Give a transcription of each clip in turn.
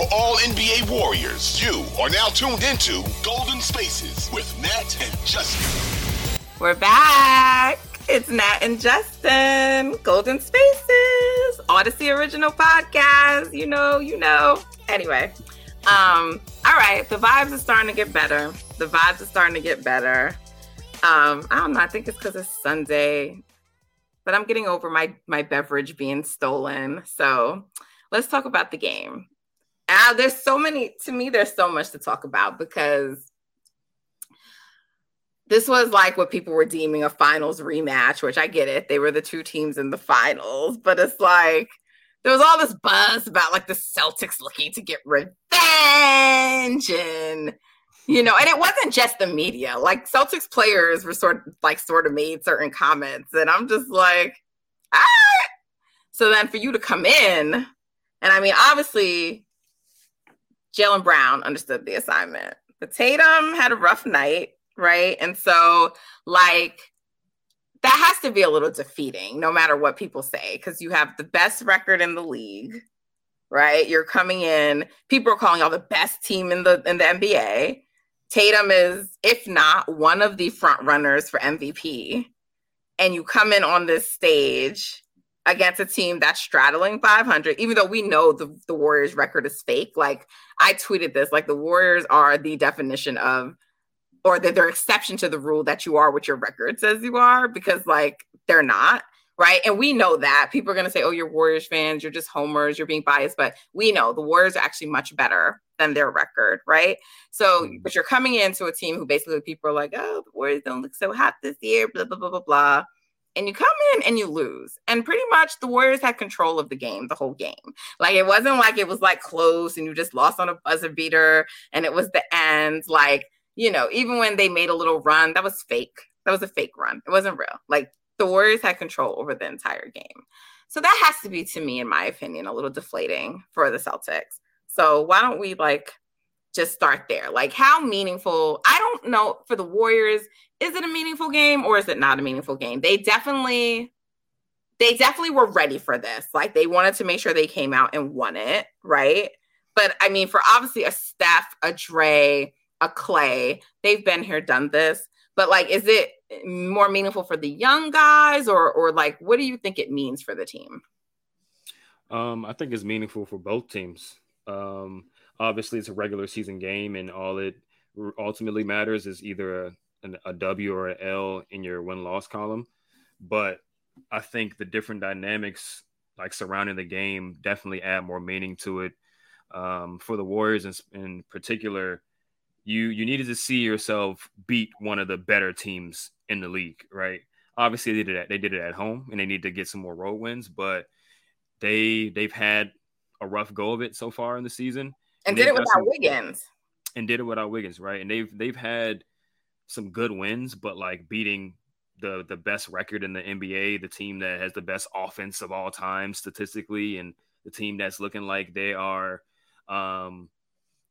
for all NBA Warriors, you are now tuned into Golden Spaces with Nat and Justin. We're back. It's Nat and Justin, Golden Spaces, Odyssey original podcast. You know, you know. Anyway, um, all right. The vibes are starting to get better. The vibes are starting to get better. Um, I don't know. I think it's because it's Sunday, but I'm getting over my my beverage being stolen. So let's talk about the game. Uh, there's so many. To me, there's so much to talk about because this was like what people were deeming a finals rematch, which I get it. They were the two teams in the finals, but it's like there was all this buzz about like the Celtics looking to get revenge and you know, and it wasn't just the media. Like Celtics players were sort of like sort of made certain comments, and I'm just like, ah. So then for you to come in, and I mean, obviously, Jaylen Brown understood the assignment, but Tatum had a rough night right? And so, like, that has to be a little defeating, no matter what people say, because you have the best record in the league, right? You're coming in, people are calling y'all the best team in the in the NBA. Tatum is, if not one of the front runners for MVP, and you come in on this stage against a team that's straddling 500 even though we know the, the warriors record is fake. Like i tweeted this like the warriors are the definition of or that they're exception to the rule that you are what your record says you are because like they're not right? And we know that. People are going to say oh you're warriors fans you're just homers you're being biased but we know the warriors are actually much better than their record right? So mm. but you're coming into a team who basically people are like oh the warriors don't look so hot this year blah blah blah blah blah and you come in and you lose. And pretty much the Warriors had control of the game, the whole game. Like it wasn't like it was like close and you just lost on a buzzer beater and it was the end. Like you know, even when they made a little run, that was fake. That was a fake run. It wasn't real. Like the Warriors had control over the entire game. So that has to be, to me, in my opinion, a little deflating for the Celtics. So why don't we like just start there? Like, how meaningful? I don't know for the Warriors. Is it a meaningful game or is it not a meaningful game? They definitely, they definitely were ready for this. Like, they wanted to make sure they came out and won it, right? But I mean, for obviously a Steph, a Dre, a Klay. They've been here, done this. But like, is it more meaningful for the young guys, or or like, what do you think it means for the team? Um, I think it's meaningful for both teams. Um, obviously, it's a regular season game, and all it ultimately matters is either a, a W or an L in your win loss column. But I think the different dynamics like surrounding the game definitely add more meaning to it. Um, for the Warriors in, in particular, you you needed to see yourself beat one of the better teams in the league, right? Obviously, they did it. They did it at home, and they need to get some more road wins. But they they've had a rough go of it so far in the season, and, and did it without some, Wiggins. And did it without Wiggins, right? And they've they've had some good wins, but like beating the the best record in the NBA, the team that has the best offense of all time statistically, and the team that's looking like they are um,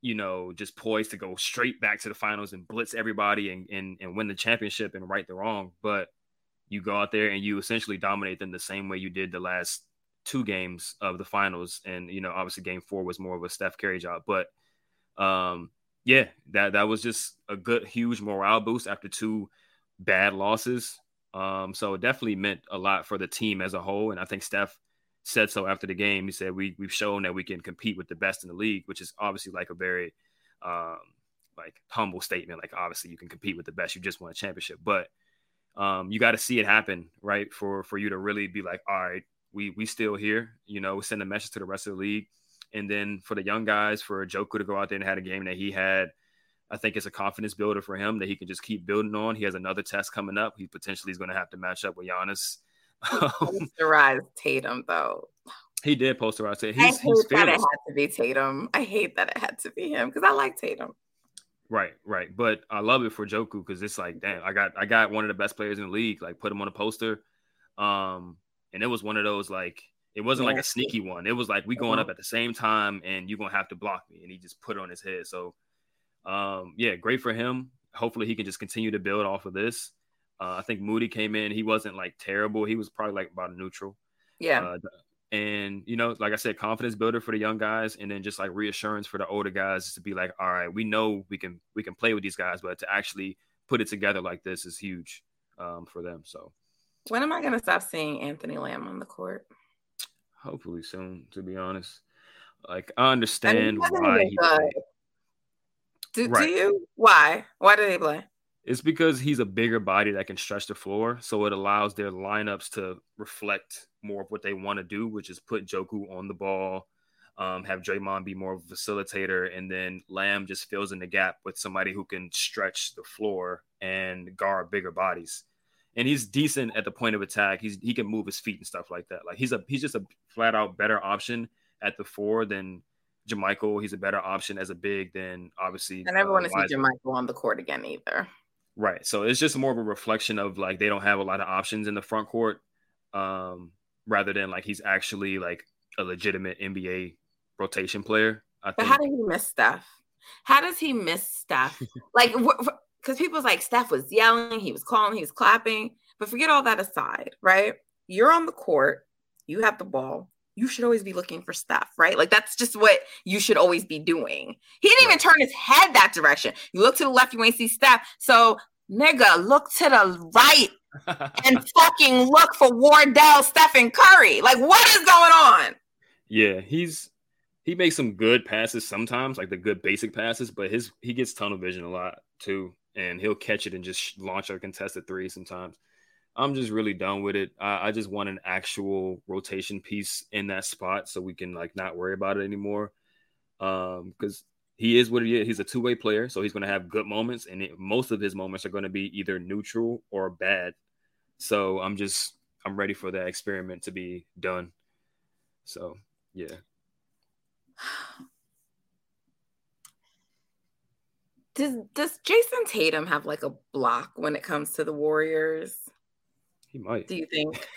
you know, just poised to go straight back to the finals and blitz everybody and, and, and win the championship and right the wrong. But you go out there and you essentially dominate them the same way you did the last two games of the finals. And, you know, obviously game four was more of a Steph Curry job. But um, yeah, that, that was just a good, huge morale boost after two bad losses. Um, so it definitely meant a lot for the team as a whole. And I think Steph – said so after the game. He said, we, we've shown that we can compete with the best in the league, which is obviously like a very um, like humble statement. Like obviously you can compete with the best. You just won a championship. But um, you got to see it happen, right? For for you to really be like, all right, we we still here, you know, we send a message to the rest of the league. And then for the young guys, for Joku to go out there and had a game that he had, I think it's a confidence builder for him that he can just keep building on. He has another test coming up. He potentially is going to have to match up with Giannis. Posterize Tatum though. He did posterize Tatum. He's, I hate he's that it had to be Tatum. I hate that it had to be him because I like Tatum. Right, right. But I love it for Joku because it's like, damn, I got I got one of the best players in the league. Like put him on a poster. Um, and it was one of those like it wasn't like a sneaky one. It was like we going uh-huh. up at the same time and you're gonna have to block me. And he just put it on his head. So um, yeah, great for him. Hopefully he can just continue to build off of this. Uh, I think Moody came in. He wasn't like terrible. He was probably like about neutral. Yeah. Uh, and you know, like I said, confidence builder for the young guys, and then just like reassurance for the older guys to be like, all right, we know we can we can play with these guys, but to actually put it together like this is huge um, for them. So, when am I going to stop seeing Anthony Lamb on the court? Hopefully soon. To be honest, like I understand why he. Do, right. do you? Why? Why do they play? It's because he's a bigger body that can stretch the floor, so it allows their lineups to reflect more of what they want to do, which is put Joku on the ball, um, have Draymond be more of a facilitator, and then Lamb just fills in the gap with somebody who can stretch the floor and guard bigger bodies. And he's decent at the point of attack. He's he can move his feet and Steph like that. Like he's a he's just a flat out better option at the four than JaMychal. He's a better option as a big than obviously. I never uh, want to see JaMychal on the court again either. Right. So it's just more of a reflection of like they don't have a lot of options in the front court, um, rather than like he's actually like a legitimate NBA rotation player. I but how did he miss Steph? How does he miss stuff? like, because people's like Steph was yelling, he was calling, he was clapping. But forget all that aside, right? You're on the court, you have the ball, you should always be looking for Steph, right? Like that's just what you should always be doing. He didn't even turn his head that direction. You look to the left, you ain't see Steph. So, nigga, look to the right and fucking look for Wardell, Stephen Curry. Like, what is going on? Yeah, he's he makes some good passes sometimes, like the good basic passes, but his he gets tunnel vision a lot too, and he'll catch it and just launch a contested three sometimes. I'm just really done with it. I, I, just want an actual rotation piece in that spot so we can like not worry about it anymore. Um, because he is what he is. He's a two way player, so he's going to have good moments, and it, most of his moments are going to be either neutral or bad. So I'm just I'm ready for that experiment to be done. So yeah. Does does Jayson Tatum have like a block when it comes to the Warriors? He might. Do you think?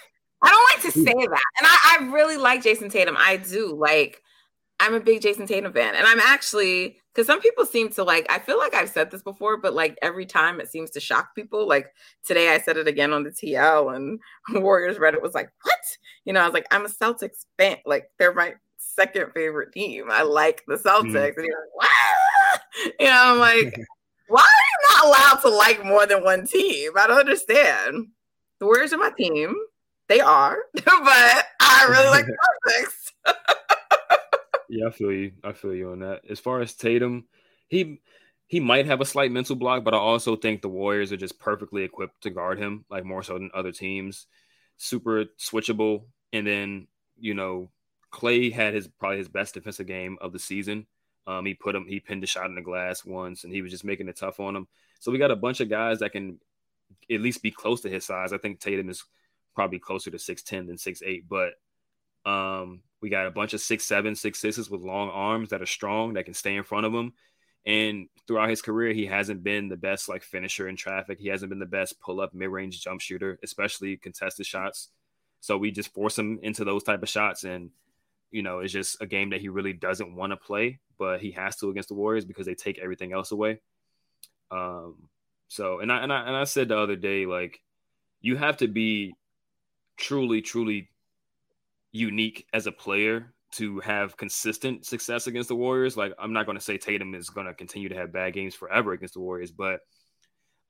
I don't like to say that. And I, I really like Jayson Tatum. I do. Like, I'm a big Jayson Tatum fan. And I'm actually, because some people seem to like, I feel like I've said this before, but like every time it seems to shock people. Like today I said it again on the TL and Warriors Reddit was like, what? You know, I was like, I'm a Celtics fan. Like, they're my second favorite team. I like the Celtics. Mm. And you're like, wow. You know, I'm like, why are you not allowed to like more than one team? I don't understand. The Warriors are my team. They are, but I really like the Celtics. yeah, I feel you. I feel you on that. As far as Tatum, he he might have a slight mental block, but I also think the Warriors are just perfectly equipped to guard him, like more so than other teams. Super switchable, and then you know Klay had his probably his best defensive game of the season. Um, he put him, he pinned a shot in the glass once, and he was just making it tough on him. So we got a bunch of guys that can at least be close to his size. I think Tatum is probably closer to 6'10 than 6'8, but um, we got a bunch of six seven, six sixes with long arms that are strong that can stay in front of him. And throughout his career, he hasn't been the best like finisher in traffic. He hasn't been the best pull up mid range jump shooter, especially contested shots. So we just force him into those type of shots, and you know it's just a game that he really doesn't want to play, but he has to against the Warriors because they take everything else away. Um, so, and I and I and I said the other day, like, you have to be truly, truly unique as a player to have consistent success against the Warriors. Like, I'm not going to say Tatum is going to continue to have bad games forever against the Warriors, but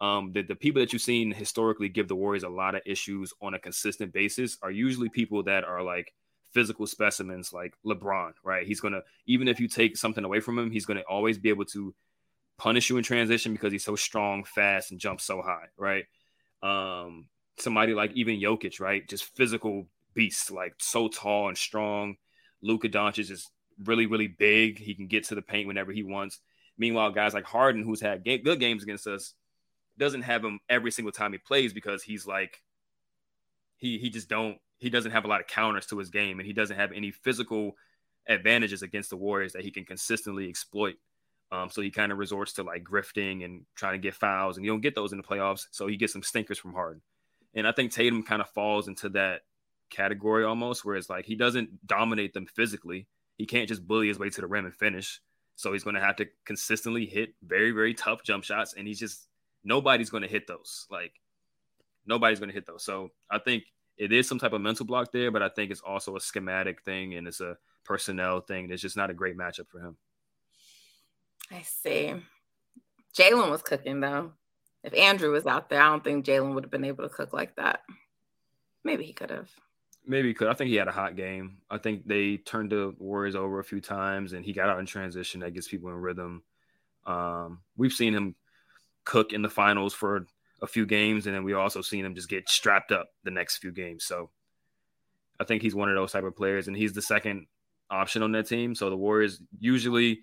um, the, the people that you've seen historically give the Warriors a lot of issues on a consistent basis are usually people that are like physical specimens, like LeBron, right? He's going to, even if you take something away from him, he's going to always be able to punish you in transition because he's so strong, fast, and jumps so high, right? Um, somebody like even Jokic, right? Just physical beasts, like so tall and strong. Luka Doncic is really, really big. He can get to the paint whenever he wants. Meanwhile, guys like Harden, who's had game, good games against us, doesn't have him every single time he plays because he's like he he just don't he doesn't have a lot of counters to his game and he doesn't have any physical advantages against the Warriors that he can consistently exploit. Um, so he kind of resorts to like grifting and trying to get fouls, and you don't get those in the playoffs. So he gets some stinkers from Harden. And I think Tatum kind of falls into that category almost, where it's like he doesn't dominate them physically. He can't just bully his way to the rim and finish. So he's going to have to consistently hit very, very tough jump shots. And he's just, nobody's going to hit those. Like, nobody's going to hit those. So I think it is some type of mental block there, but I think it's also a schematic thing and it's a personnel thing. It's just not a great matchup for him. I see. Jaylen was cooking though. If Andrew was out there, I don't think Jaylen would have been able to cook like that. Maybe he could have. Maybe he could. I think he had a hot game. I think they turned the Warriors over a few times and he got out in transition that gets people in rhythm. Um, we've seen him cook in the finals for a few games, and then we also seen him just get strapped up the next few games. So I think he's one of those type of players, and he's the second option on that team. So the Warriors usually,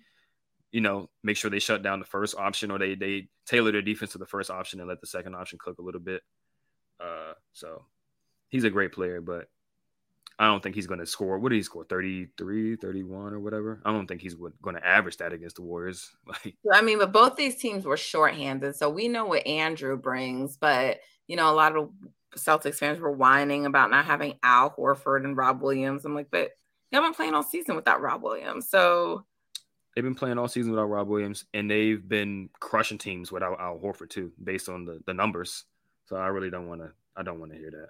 you know, make sure they shut down the first option or they they tailor their defense to the first option and let the second option cook a little bit. Uh, so he's a great player, but I don't think he's going to score. What did he score? 33, 31 or whatever. I don't think he's going to average that against the Warriors. Like, I mean, but both these teams were shorthanded. So we know what Andrew brings, but you know, a lot of Celtics fans were whining about not having Al Horford and Rob Williams. I'm like, but y'all been playing all season without Rob Williams. So they've been playing all season without Rob Williams, and they've been crushing teams without Al Horford too, based on the, the numbers. So I really don't want to. I don't want to hear that.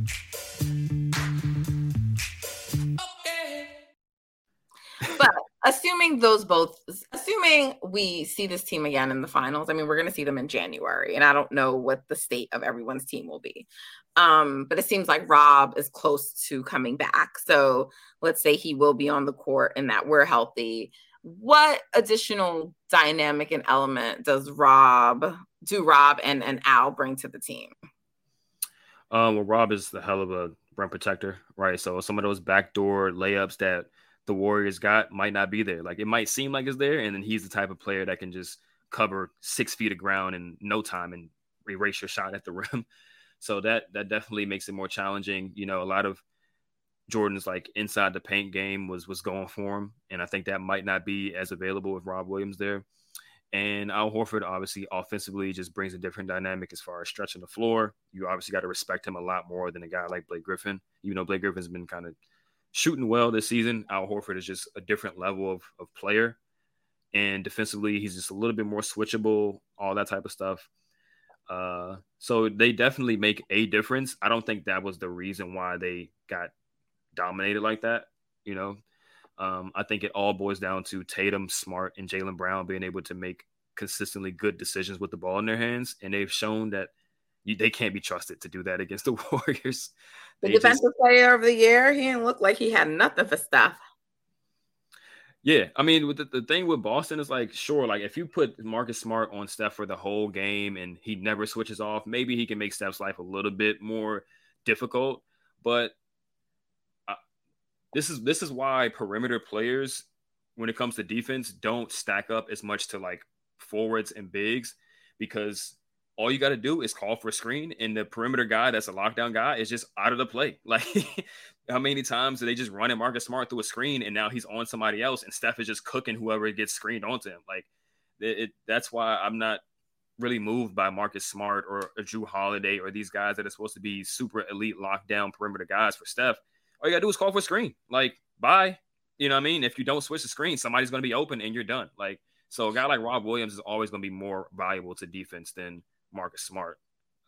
Assuming those both assuming we see this team again in the finals i mean we're going to see them in january and i don't know what the state of everyone's team will be. Um but it seems like rob is close to coming back so let's say he will be on the court and that we're healthy. What additional dynamic and element does rob do rob and and al bring to the team? Um well rob is the hell of a rim protector right? So some of those backdoor layups that the Warriors got might not be there. Like it might seem like it's there, and then he's the type of player that can just cover six feet of ground in no time and erase your shot at the rim. So that that definitely makes it more challenging. You know, a lot of Jordan's like inside the paint game was was going for him, and I think that might not be as available with Rob Williams there. And Al Horford obviously offensively just brings a different dynamic as far as stretching the floor. You obviously got to respect him a lot more than a guy like Blake Griffin. You know, Blake Griffin's been kind of shooting well this season. Al Horford is just a different level of, of player. And defensively, he's just a little bit more switchable, all that type of stuff. Uh, so they definitely make a difference. I don't think that was the reason why they got dominated like that. You know, um, I think it all boils down to Tatum, Smart, and Jaylen Brown being able to make consistently good decisions with the ball in their hands. And they've shown that you, they can't be trusted to do that against the Warriors. The they defensive just, player of the year, he didn't look like he had nothing for Steph. Yeah, I mean, the, the thing with Boston is like, sure, like if you put Marcus Smart on Steph for the whole game and he never switches off, maybe he can make Steph's life a little bit more difficult. But uh, this is this is why perimeter players, when it comes to defense, don't stack up as much to like forwards and bigs because all you got to do is call for a screen, and the perimeter guy that's a lockdown guy is just out of the play. Like, how many times do they just run and Marcus Smart through a screen, and now he's on somebody else, and Steph is just cooking whoever gets screened onto him? Like, it, it, that's why I'm not really moved by Marcus Smart or, or Jrue Holiday or these guys that are supposed to be super elite lockdown perimeter guys for Steph. All you gotta do is call for a screen. Like, bye. You know what I mean? If you don't switch the screen, somebody's gonna be open and you're done. Like, so a guy like Rob Williams is always gonna be more valuable to defense than Marcus Smart,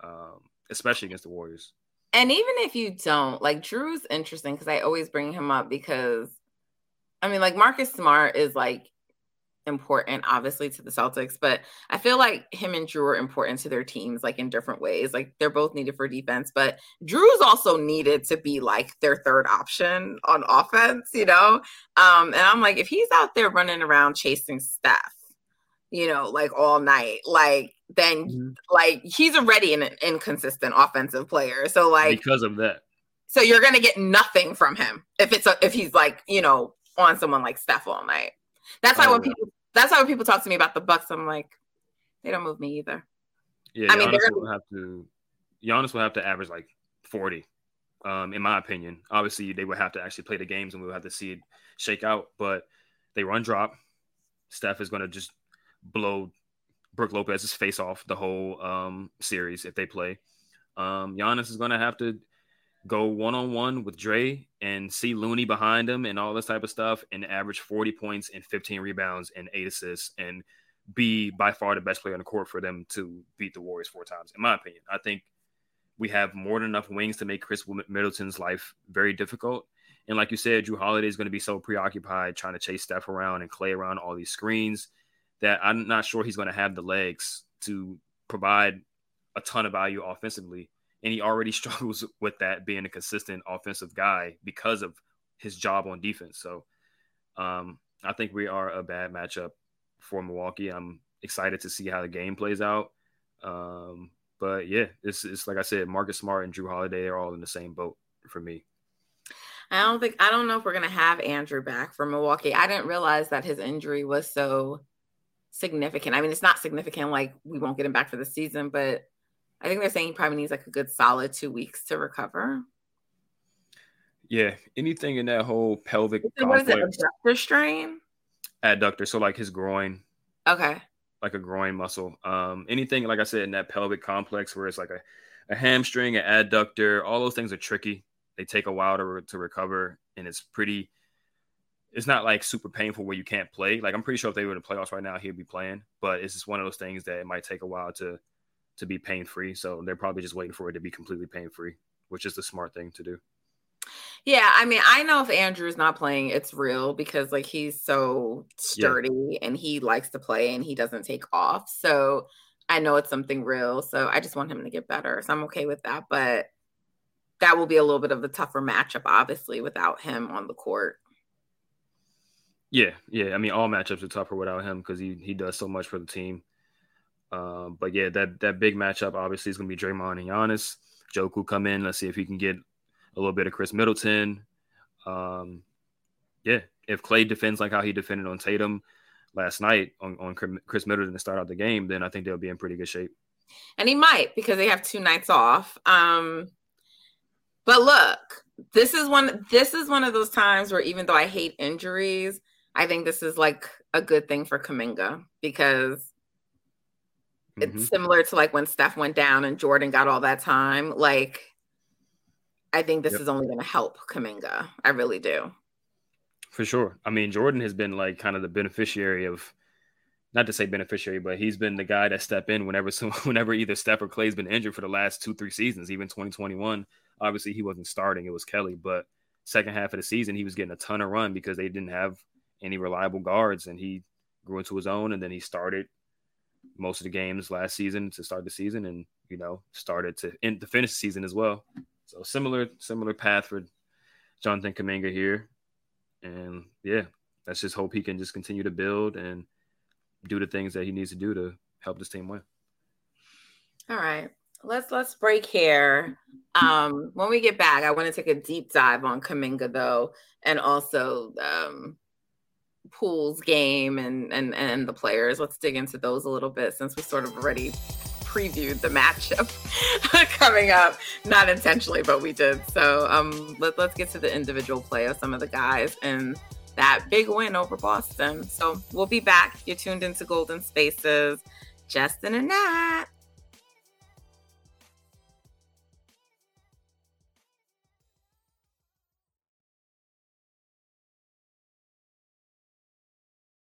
um, especially against the Warriors. And even if you don't, like Jrue's interesting because I always bring him up because I mean, like Marcus Smart is like important, obviously, to the Celtics, but I feel like him and Jrue are important to their teams, like in different ways. Like they're both needed for defense, but Jrue's also needed to be like their third option on offense, you know? Um, and I'm like, if he's out there running around chasing Steph, you know, like all night, like then mm-hmm. like he's already an inconsistent offensive player. So like because of that. So you're gonna get nothing from him if it's a, if he's like, you know, on someone like Steph all night. That's why oh, when yeah. people that's why when people talk to me about the Bucks, I'm like, they don't move me either. Yeah, I Giannis mean, they're will have to Giannis will have to average like 40, um, in my opinion. Obviously, they would have to actually play the games and we would have to see it shake out. But they run drop. Steph is going to just blow Brook Lopez's face off the whole um, series if they play. Um, Giannis is going to have to go one on one with Dre and see Looney behind him and all this type of stuff and average 40 points and 15 rebounds and eight assists and be by far the best player on the court for them to beat the Warriors four times, in my opinion. I think we have more than enough wings to make Khris Middleton's life very difficult. And like you said, Jrue Holiday is going to be so preoccupied trying to chase Steph around and Klay around all these screens that I'm not sure he's going to have the legs to provide a ton of value offensively and he already struggles with that being a consistent offensive guy because of his job on defense. So um, I think we are a bad matchup for Milwaukee. I'm excited to see how the game plays out. Um, but yeah, it's, it's like I said, Marcus Smart and Jrue Holiday are all in the same boat for me. I don't think I don't know if we're gonna have Andrew back for Milwaukee. I didn't realize that his injury was so significant. I mean, it's not significant like we won't get him back for the season, but I think they're saying he probably needs like a good solid two weeks to recover. Yeah, anything in that whole pelvic what is it, adductor strain? Adductor, so like his groin. Okay. Like a groin muscle. Um, anything like I said in that pelvic complex where it's like a, a hamstring, an adductor, all those things are tricky. They take a while to, to recover, and it's pretty. It's not like super painful where you can't play. Like I'm pretty sure if they were in the playoffs right now, he'd be playing. But it's just one of those things that it might take a while to to be pain free. So they're probably just waiting for it to be completely pain free, which is the smart thing to do. Yeah, I mean, I know if Andrew's not playing, it's real because like he's so sturdy yeah. and he likes to play and he doesn't take off. So I know it's something real. So I just want him to get better. So I'm okay with that. But that will be a little bit of the tougher matchup, obviously, without him on the court. Yeah, yeah. I mean, all matchups are tougher without him because he he does so much for the team. Um, but yeah, that that big matchup obviously is going to be Draymond and Giannis. Joku come in. Let's see if he can get a little bit of Khris Middleton. Um, yeah, if Klay defends like how he defended on Tatum last night on, on Khris Middleton to start out the game, then I think they'll be in pretty good shape. And he might because they have two nights off. Um, but look, this is one. This is one of those times where even though I hate injuries, I think this is like a good thing for Kuminga because Mm-hmm. It's similar to like when Steph went down and Jordan got all that time. Like, I think this yep. is only going to help Kuminga. I really do. For sure. I mean, Jordan has been like kind of the beneficiary of, not to say beneficiary, but he's been the guy that step in whenever some, whenever either Steph or Klay's been injured for the last two three seasons. Even 2021, obviously he wasn't starting; it was Kelly. But second half of the season, he was getting a ton of run because they didn't have any reliable guards, and he grew into his own. And then he started most of the games last season to start the season, and you know started to end to finish the season as well. So similar similar path for Jonathan Kuminga here, and yeah, let's just hope he can just continue to build and do the things that he needs to do to help this team win. All right. Let's let's break here. Um, when we get back, I want to take a deep dive on Kuminga though, and also um, Poole's game and and and the players. Let's dig into those a little bit since we sort of already previewed the matchup coming up. Not intentionally, but we did. So um let, let's get to the individual play of some of the guys and that big win over Boston. So we'll be back. You're tuned into Golden Spaces. Justin and Nat.